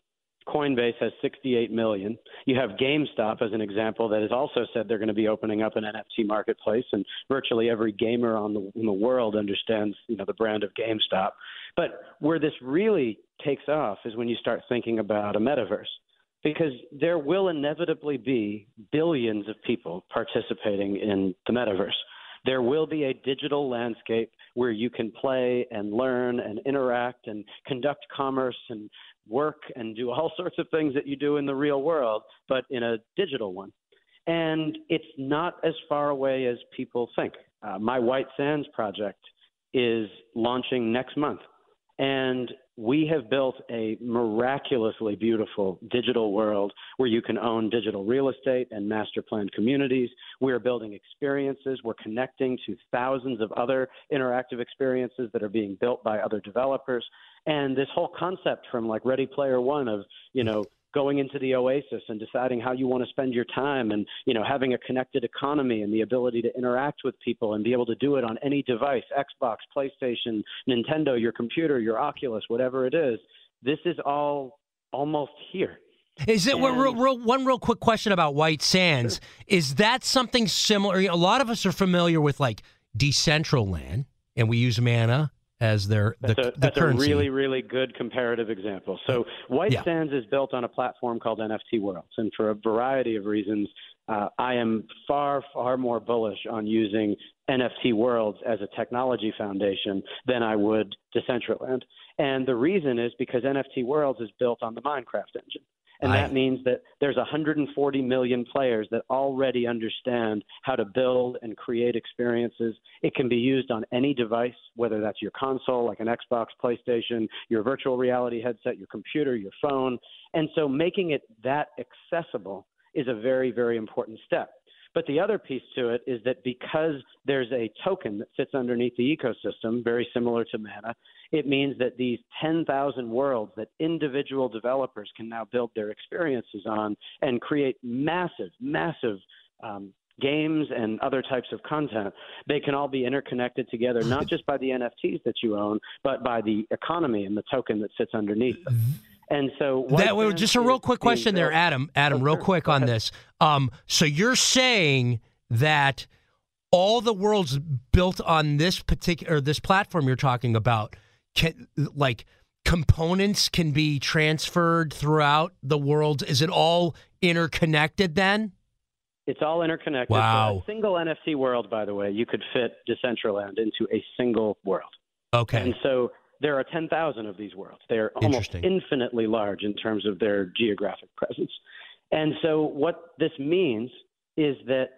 Speaker 3: Coinbase has 68 million. You have GameStop as an example that has also said they're going to be opening up an NFT marketplace, and virtually every gamer on the, in the world understands, you know, the brand of GameStop. But where this really takes off is when you start thinking about a metaverse, because there will inevitably be billions of people participating in the metaverse. There will be a digital landscape where you can play and learn and interact and conduct commerce and work and do all sorts of things that you do in the real world, but in a digital one. And it's not as far away as people think. Uh, my White Sands project is launching next month. And we have built a miraculously beautiful digital world where you can own digital real estate and master planned communities. We are building experiences. We're connecting to thousands of other interactive experiences that are being built by other developers. And this whole concept from like Ready Player One of, you know, going into the oasis and deciding how you want to spend your time and you know having a connected economy and the ability to interact with people and be able to do it on any device xbox playstation nintendo your computer your oculus whatever it is this is all almost here
Speaker 2: is it and, real, real, one real quick question about White Sands? Sure. Is that something similar? A lot of us are familiar with like Decentraland, and we use Mana as their the,
Speaker 3: that's a,
Speaker 2: the
Speaker 3: that's
Speaker 2: currency.
Speaker 3: a really really good comparative example. So White yeah. Sands is built on a platform called NFT Worlds, and for a variety of reasons, uh, I am far far more bullish on using NFT Worlds as a technology foundation than I would Decentraland. And the reason is because NFT Worlds is built on the Minecraft engine. And that means that there's 140 million players that already understand how to build and create experiences. It can be used on any device, whether that's your console, like an Xbox, PlayStation, your virtual reality headset, your computer, your phone. And so making it that accessible is a very, very important step. But the other piece to it is that because there's a token that sits underneath the ecosystem, very similar to Mana, it means that these 10,000 worlds that individual developers can now build their experiences on and create massive, massive um, games and other types of content, they can all be interconnected together, not just by the NFTs that you own, but by the economy and the token that sits underneath them. And so
Speaker 2: that was just a real quick question there, Adam. Adam, oh, real sure. quick on this. Um, so you're saying that all the worlds built on this particular this platform you're talking about can like components can be transferred throughout the world. Is it all interconnected then?
Speaker 3: It's all interconnected.
Speaker 2: Wow.
Speaker 3: So single NFT world, by the way, you could fit Decentraland into a single world.
Speaker 2: Okay.
Speaker 3: And so there are 10,000 of these worlds. They're almost infinitely large in terms of their geographic presence. And so, what this means is that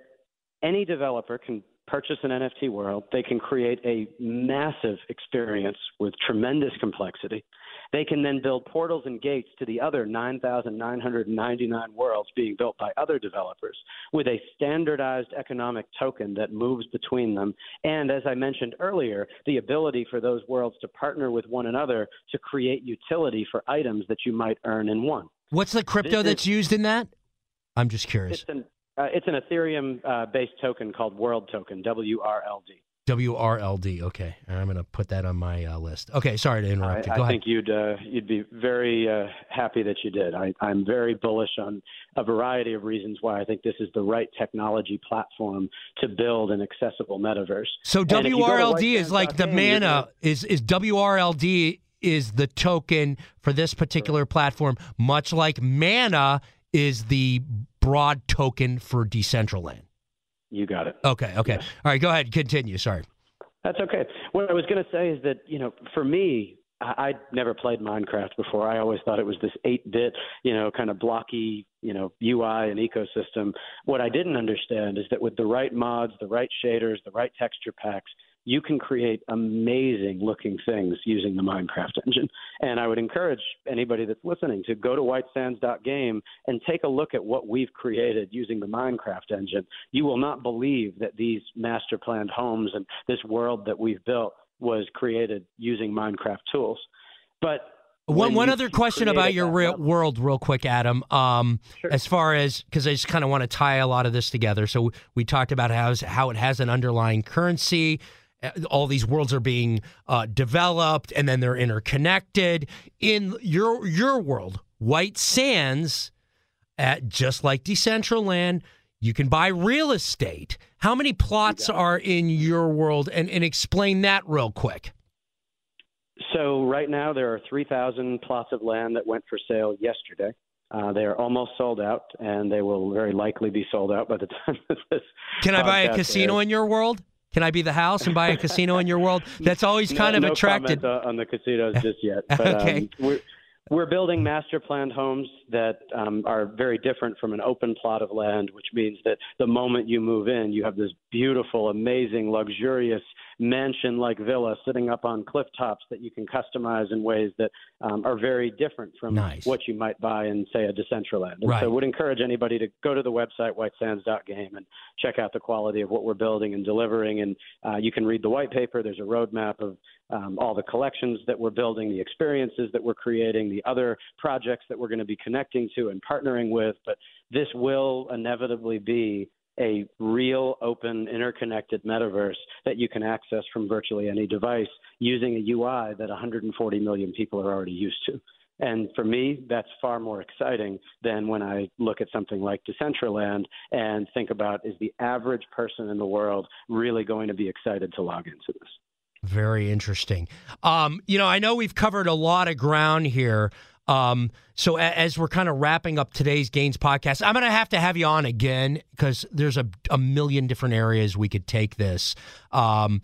Speaker 3: any developer can purchase an NFT world. They can create a massive experience with tremendous complexity. They can then build portals and gates to the other 9,999 worlds being built by other developers with a standardized economic token that moves between them. And as I mentioned earlier, the ability for those worlds to partner with one another to create utility for items that you might earn in one.
Speaker 2: What's the crypto that's used in that? I'm just curious.
Speaker 3: It's an, uh, it's an Ethereum uh, based token called World Token, WRLD.
Speaker 2: WRLD. Okay, I'm going to put that on my uh, list. Okay, sorry to interrupt
Speaker 3: I,
Speaker 2: you. Go
Speaker 3: I
Speaker 2: ahead.
Speaker 3: think you'd uh, you'd be very uh, happy that you did. I, I'm very bullish on a variety of reasons why I think this is the right technology platform to build an accessible metaverse.
Speaker 2: So and WRLD is like the mana is is WRLD is the token for this particular platform, much like Mana is the broad token for Decentraland.
Speaker 3: You got it.
Speaker 2: Okay. Okay. Yes. All right. Go ahead. Continue. Sorry.
Speaker 3: That's okay. What I was going to say is that you know, for me, I, would never played Minecraft before. I always thought it was this 8-bit, you know, kind of blocky, you know, UI and ecosystem. What I didn't understand is that with the right mods, the right shaders, the right texture packs, you can create amazing looking things using the Minecraft engine. And I would encourage anybody that's listening to go to whitesands.game and take a look at what we've created using the Minecraft engine. You will not believe that these master planned homes and this world that we've built was created using Minecraft tools. But
Speaker 2: One one other question about your real world, real quick, Adam. Um,
Speaker 3: Sure.
Speaker 2: As far as because I just kind of want to tie a lot of this together. So we talked about how how it has an underlying currency. All these worlds are being uh, developed, and then they're interconnected. In your your world, White Sands, at just like Decentraland, you can buy real estate. How many plots are in your world? And and explain that real quick.
Speaker 3: So right now there are 3,000 plots of land that went for sale yesterday. Uh, they are almost sold out, and they will very likely be sold out by the time this.
Speaker 2: Can I buy a casino
Speaker 3: airs.
Speaker 2: in your world? Can I be the house and buy a casino in your world? That's always
Speaker 3: No-
Speaker 2: kind of
Speaker 3: no
Speaker 2: attracted.
Speaker 3: uh, on the casinos just yet. But,
Speaker 2: Okay.
Speaker 3: um, we're, we're building master planned homes that um, are very different from an open plot of land, which means that the moment you move in, you have this beautiful, amazing, luxurious mansion like villa sitting up on cliff tops that you can customize in ways that um, are very different from
Speaker 2: Nice.
Speaker 3: what you might buy in, say, a Decentraland. And
Speaker 2: Right.
Speaker 3: so I would encourage anybody to go to the website, whitesands.game, and check out the quality of what we're building and delivering. And uh, you can read the white paper. There's a roadmap of um, all the collections that we're building, the experiences that we're creating, the other projects that we're going to be connecting to and partnering with. But this will inevitably be a real, open, interconnected metaverse that you can access from virtually any device using a UI that 140 million people are already used to. And for me, that's far more exciting than when I look at something like Decentraland and think about is the average person in the world really going to be excited to log into this?
Speaker 2: Very interesting. Um, you know, I know we've covered a lot of ground here. Um, so a- as we're kind of wrapping up today's Gains podcast, I'm going to have to have you on again because there's a, a million different areas we could take this. Um,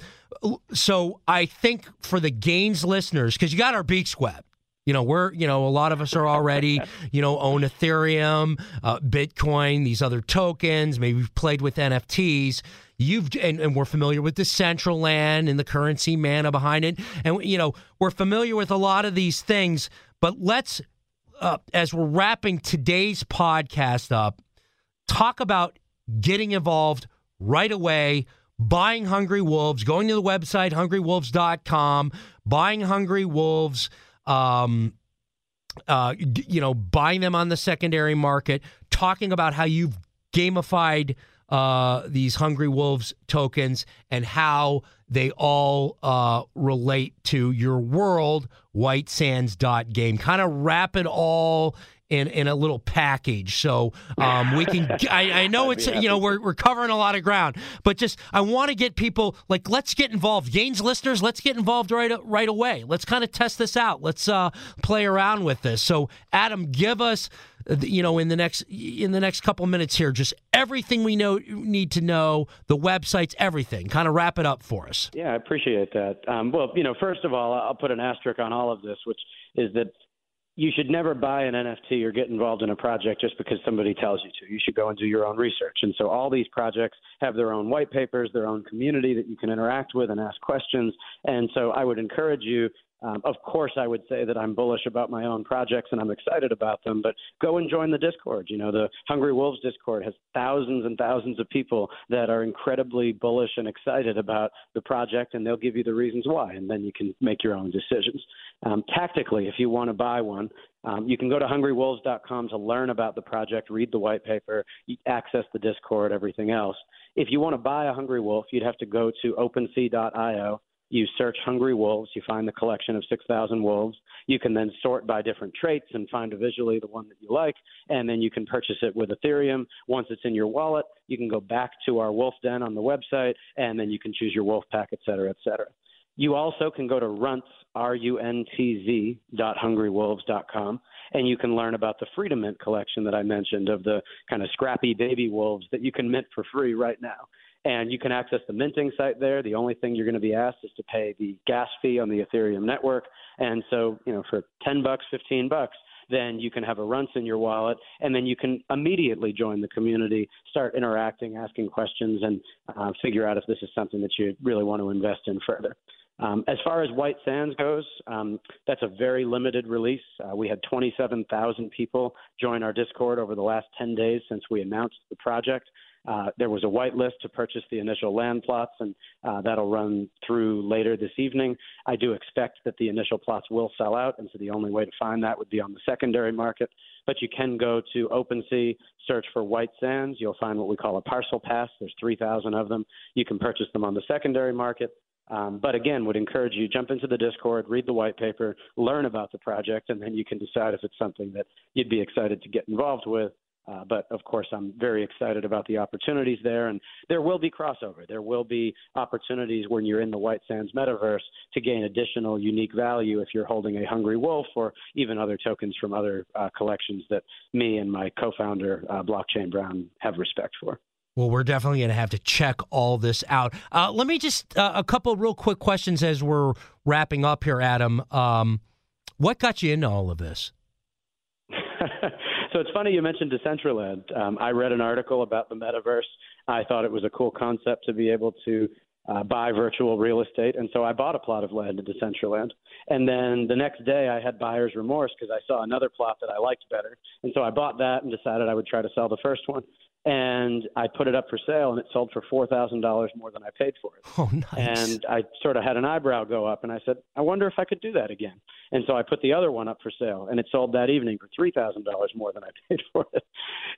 Speaker 2: so I think for the Gains listeners, because you got our beak sweat. You know, we're, you know, a lot of us are already, you know, own Ethereum, uh, Bitcoin, these other tokens. Maybe we've played with NFTs. You've, and, and we're familiar with Decentraland and the currency mana behind it. And, you know, we're familiar with a lot of these things. But let's, uh, as we're wrapping today's podcast up, talk about getting involved right away, buying Hungry Wolves, going to the website, hungrywolves.com, buying Hungry Wolves, um, uh, you know, buying them on the secondary market, talking about how you've gamified uh, these Hungry Wolves tokens and how they all uh, relate to your world, White Sands Game. Kind of wrap it all in, in a little package. So um, we can, I, I know it's, you know, we're, we're covering a lot of ground, but just, I want to get people like, let's get involved. Gains listeners, let's get involved right, right away. Let's kind of test this out. Let's uh, play around with this. So Adam, give us, you know, in the next, in the next couple minutes here, just everything we know, need to know, the websites, everything, kind of wrap it up for us.
Speaker 3: Yeah, I appreciate that. Um, well, you know, first of all, I'll put an asterisk on all of this, which is that you should never buy an NFT or get involved in a project just because somebody tells you to. You should go and do your own research. And so all these projects have their own white papers, their own community that you can interact with and ask questions. And so I would encourage you. Um, of course, I would say that I'm bullish about my own projects and I'm excited about them, but go and join the Discord. You know, the Hungry Wolves Discord has thousands and thousands of people that are incredibly bullish and excited about the project, and they'll give you the reasons why, and then you can make your own decisions. Um, tactically, if you want to buy one, um, you can go to hungrywolves.com to learn about the project, read the white paper, access the Discord, everything else. If you want to buy a Hungry Wolf, you'd have to go to OpenSea.io. You search Hungry Wolves, you find the collection of 6,000 wolves. You can then sort by different traits and find visually the one that you like, and then you can purchase it with Ethereum. Once it's in your wallet, you can go back to our Wolf Den on the website, and then you can choose your Wolf Pack, et cetera, et cetera. You also can go to runts, R-U-N-T-Z dot hungrywolves.com, and you can learn about the Freedom Mint collection that I mentioned of the kind of scrappy baby wolves that you can mint for free right now. And you can access the minting site there. The only thing you're going to be asked is to pay the gas fee on the Ethereum network. And so, you know, for 10 bucks, 15 bucks, then you can have a runts in your wallet, and then you can immediately join the community, start interacting, asking questions, and uh, figure out if this is something that you really want to invest in further. Um, as far as White Sands goes, um, that's a very limited release. Uh, we had 27,000 people join our Discord over the last 10 days since we announced the project. Uh, there was a white list to purchase the initial land plots, and uh, that'll run through later this evening. I do expect that the initial plots will sell out, and so the only way to find that would be on the secondary market. But you can go to OpenSea, search for White Sands. You'll find what we call a parcel pass. There's 3,000 of them. You can purchase them on the secondary market. Um, but again, would encourage you jump into the Discord, read the white paper, learn about the project, and then you can decide if it's something that you'd be excited to get involved with. Uh, but of course, I'm very excited about the opportunities there, and there will be crossover. There will be opportunities when you're in the White Sands metaverse to gain additional unique value if you're holding a Hungry Wolf or even other tokens from other uh, collections that me and my co-founder uh, Blockchain Brown have respect for.
Speaker 2: Well, we're definitely going to have to check all this out. Uh, let me just uh, a couple real quick questions as we're wrapping up here, Adam. Um, what got you into all of this?
Speaker 3: so it's funny you mentioned Decentraland. Um, I read an article about the metaverse. I thought it was a cool concept to be able to uh, buy virtual real estate, and so I bought a plot of land in Decentraland. And then the next day, I had buyer's remorse because I saw another plot that I liked better, and so I bought that and decided I would try to sell the first one and I put it up for sale, and it sold for four thousand dollars more than I paid for it.
Speaker 2: Oh, nice!
Speaker 3: And I sort of had an eyebrow go up, and I said, "I wonder if I could do that again." And so I put the other one up for sale, and it sold that evening for three thousand dollars more than I paid for it.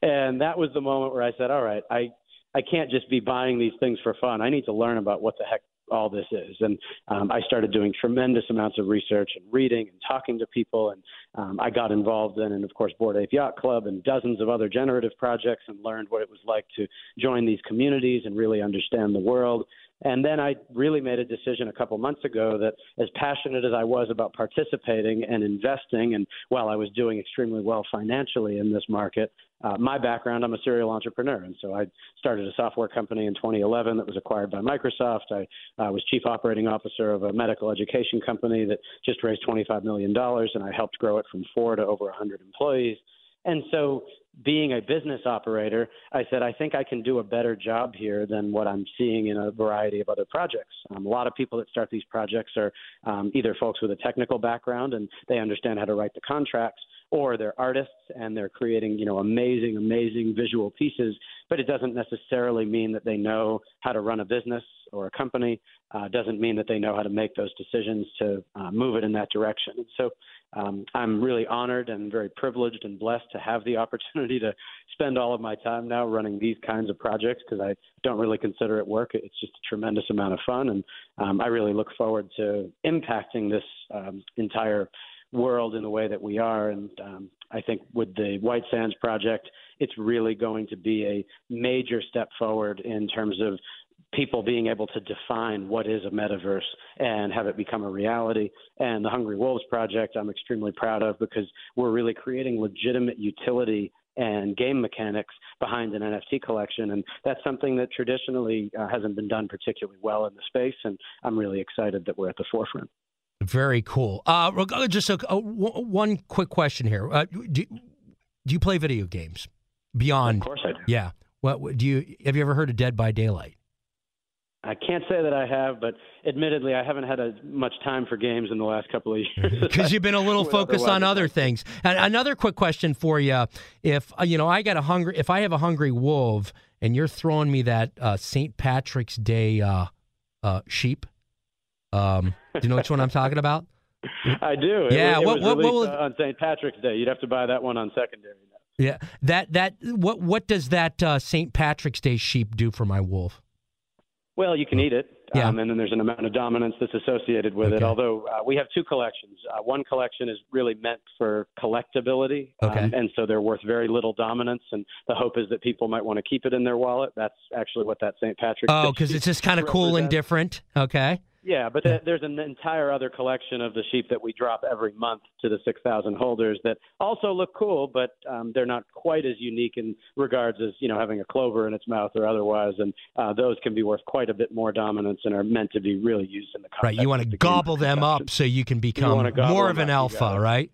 Speaker 3: And that was the moment where I said, "All right, I I can't just be buying these things for fun. I need to learn about what the heck all this is. And um, I started doing tremendous amounts of research and reading and talking to people. And um, I got involved in, and of course, Bored Ape Yacht Club and dozens of other generative projects and learned what it was like to join these communities and really understand the world. And then I really made a decision a couple months ago that, as passionate as I was about participating and investing, and while I was doing extremely well financially in this market, uh, my background, I'm a serial entrepreneur. And so I started a software company in 2011 that was acquired by Microsoft. I uh, was chief operating officer of a medical education company that just raised $25 million, and I helped grow it from four to over 100 employees. And so being a business operator, I said, I think I can do a better job here than what I'm seeing in a variety of other projects. Um, a lot of people that start these projects are um, either folks with a technical background and they understand how to write the contracts, or they're artists and they're creating, you know, amazing, amazing visual pieces. But it doesn't necessarily mean that they know how to run a business or a company. Uh, doesn't mean that they know how to make those decisions to uh, move it in that direction. And so um, I'm really honored and very privileged and blessed to have the opportunity to spend all of my time now running these kinds of projects because I don't really consider it work. It's just a tremendous amount of fun, and um, I really look forward to impacting this um, entire world in the way that we are. And um, I think with the White Sands project, it's really going to be a major step forward in terms of people being able to define what is a metaverse and have it become a reality. And the Hungry Wolves project, I'm extremely proud of because we're really creating legitimate utility and game mechanics behind an NFT collection. And that's something that traditionally uh, hasn't been done particularly well in the space. And I'm really excited that we're at the forefront.
Speaker 2: Very cool. Uh, just a, a, one quick question here. Uh, do, do you play video games beyond?
Speaker 3: Of course I do.
Speaker 2: Yeah. What do you have you ever heard of Dead by Daylight?
Speaker 3: I can't say that I have, but admittedly, I haven't had a, much time for games in the last couple of years.
Speaker 2: Because you've been a little focused on other things. And another quick question for you: If uh, you know, I got a hungry, if I have a hungry wolf, and you're throwing me that uh, St. Patrick's Day uh, uh, sheep, um, do you know which one I'm talking about?
Speaker 3: I do.
Speaker 2: Yeah.
Speaker 3: It, it
Speaker 2: what, what, what will,
Speaker 3: on St. Patrick's Day? You'd have to buy that one on secondary. Now.
Speaker 2: Yeah. That that what what does that uh, St. Patrick's Day sheep do for my wolf?
Speaker 3: Well, you can eat it,
Speaker 2: yeah.
Speaker 3: um, and then there's an amount of dominance that's associated with
Speaker 2: okay.
Speaker 3: it. Although uh, we have two collections. Uh, one collection is really meant for collectability,
Speaker 2: okay.
Speaker 3: um, and so they're worth very little dominance. And the hope is that people might want to keep it in their wallet. That's actually what that St. Patrick's.
Speaker 2: Oh, because it's just kind of cool and different. Okay.
Speaker 3: Yeah, but there's an entire other collection of the sheep that we drop every month to the 6,000 holders that also look cool, but um, they're not quite as unique in regards as you know having a clover in its mouth or otherwise, and uh, those can be worth quite a bit more dominance and are meant to be really used in the.
Speaker 2: Right, you want to
Speaker 3: the
Speaker 2: gobble them up so you can become
Speaker 3: you
Speaker 2: more of an alpha, right?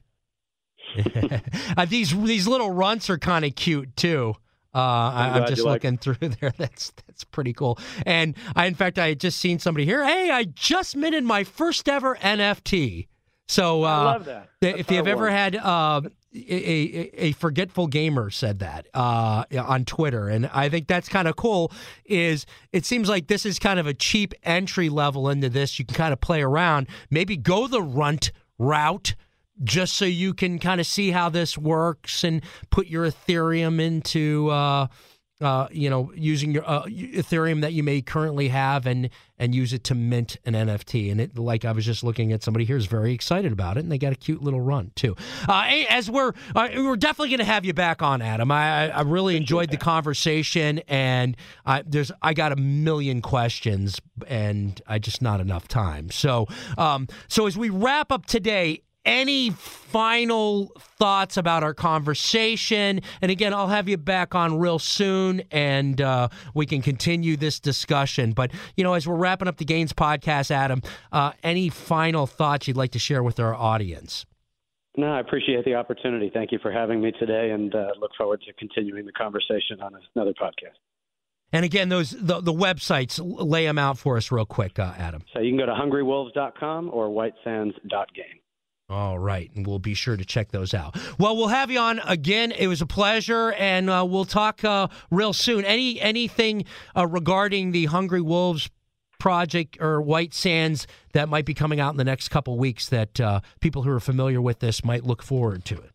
Speaker 2: uh, these these little runts are kind of cute too. Uh, I, am just looking like through there. That's that's pretty cool. And I, in fact, I had just seen somebody here. Hey, I just minted my first ever NFT. So uh,
Speaker 3: I love that.
Speaker 2: If you've ever had uh, a, a, a forgetful gamer said that uh, on Twitter, and I think that's kind of cool. Is it seems like this is kind of a cheap entry level into this. You can kind of play around, maybe go the runt route. Just so you can kind of see how this works and put your Ethereum into, uh, uh, you know, using your uh, Ethereum that you may currently have and and use it to mint an NFT. And it, like I was just looking at somebody here is very excited about it, and they got a cute little run too. Uh, as we're uh, we're definitely going to have you back on, Adam. I I really enjoyed the conversation, and I, there's I got a million questions, and I just not enough time. So um, so as we wrap up today. Any final thoughts about our conversation? And again, I'll have you back on real soon and uh, we can continue this discussion. But, you know, as we're wrapping up the Gains podcast, Adam, uh, any final thoughts you'd like to share with our audience?
Speaker 3: No, I appreciate the opportunity. Thank you for having me today, and uh, look forward to continuing the conversation on another podcast.
Speaker 2: And again, those the, the websites, lay them out for us real quick, uh, Adam.
Speaker 3: So you can go to hungrywolves.com or whitesands.game.
Speaker 2: All right, and we'll be sure to check those out. Well, we'll have you on again. It was a pleasure, and uh, we'll talk uh, real soon. Any anything uh, regarding the Hungry Wolves project or White Sands that might be coming out in the next couple weeks that uh, people who are familiar with this might look forward to it.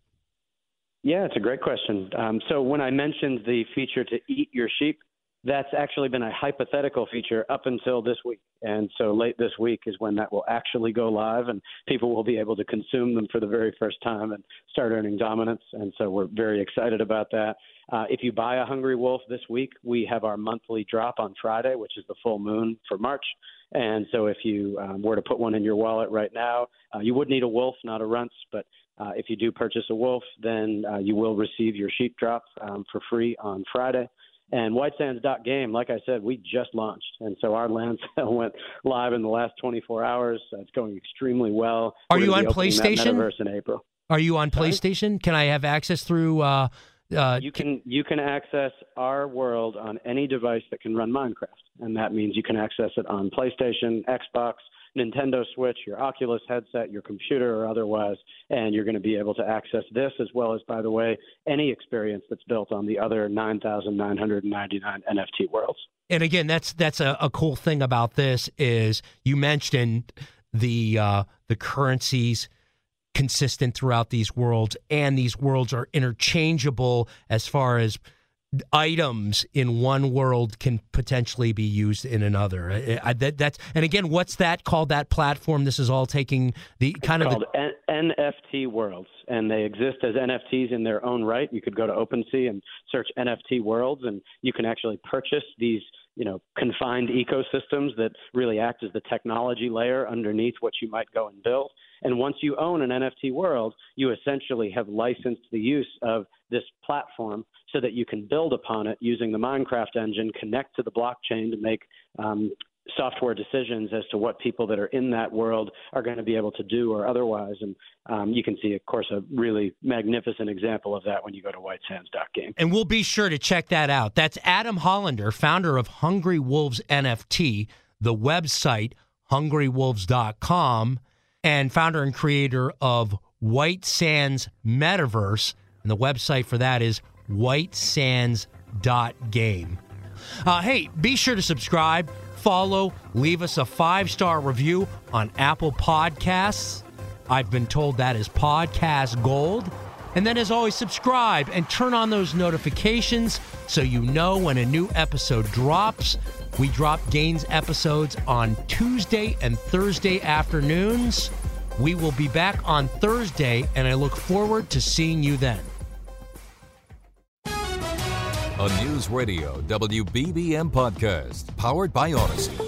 Speaker 3: Yeah, it's a great question. Um, so when I mentioned the feature to eat your sheep, that's actually been a hypothetical feature up until this week. And so late this week is when that will actually go live and people will be able to consume them for the very first time and start earning dominance. And so we're very excited about that. Uh, if you buy a Hungry Wolf this week, we have our monthly drop on Friday, which is the full moon for March. And so if you um, were to put one in your wallet right now, uh, you would need a wolf, not a runts, but uh, if you do purchase a wolf, then uh, you will receive your sheep drop um, for free on Friday. And White Sands Game, like I said, we just launched. And so our land sale went live in the last 24 hours. It's going extremely well.
Speaker 2: Are
Speaker 3: We're
Speaker 2: you on
Speaker 3: be opening that
Speaker 2: PlayStation?
Speaker 3: In April.
Speaker 2: Are you on PlayStation? Can I have access through? Uh, uh,
Speaker 3: You can you can access our world on any device that can run Minecraft, and that means you can access it on PlayStation, Xbox, Nintendo Switch, your Oculus headset, your computer, or otherwise, and you're going to be able to access this as well as, by the way, any experience that's built on the other 9,999 NFT worlds.
Speaker 2: and again, that's that's a, a cool thing about this is you mentioned the uh, the currencies consistent throughout these worlds, and these worlds are interchangeable as far as items in one world can potentially be used in another. I, I, that, that's and again, what's that called? That platform? This is all taking the kind of the,
Speaker 3: N- NFT worlds, and they exist as NFTs in their own right. You could go to OpenSea and search NFT worlds, and you can actually purchase these, you know, confined ecosystems that really act as the technology layer underneath what you might go and build. And once you own an NFT world, you essentially have licensed the use of this platform so that you can build upon it using the Minecraft engine, connect to the blockchain to make um, software decisions as to what people that are in that world are going to be able to do or otherwise. And um, you can see, of course, a really magnificent example of that when you go to whitesands.game.
Speaker 2: and we'll be sure to check that out. That's Adam Hollander, founder of Hungry Wolves NFT, the website hungrywolves.com, and founder and creator of White Sands Metaverse. And the website for that is whitesands.game. Uh, hey, be sure to subscribe, follow, leave us a five star review on Apple Podcasts. I've been told that is podcast gold. And then, as always, subscribe and turn on those notifications so you know when a new episode drops. We drop Gains episodes on Tuesday and Thursday afternoons. We will be back on Thursday, and I look forward to seeing you then.
Speaker 7: A News Radio WBBM podcast powered by Audacy.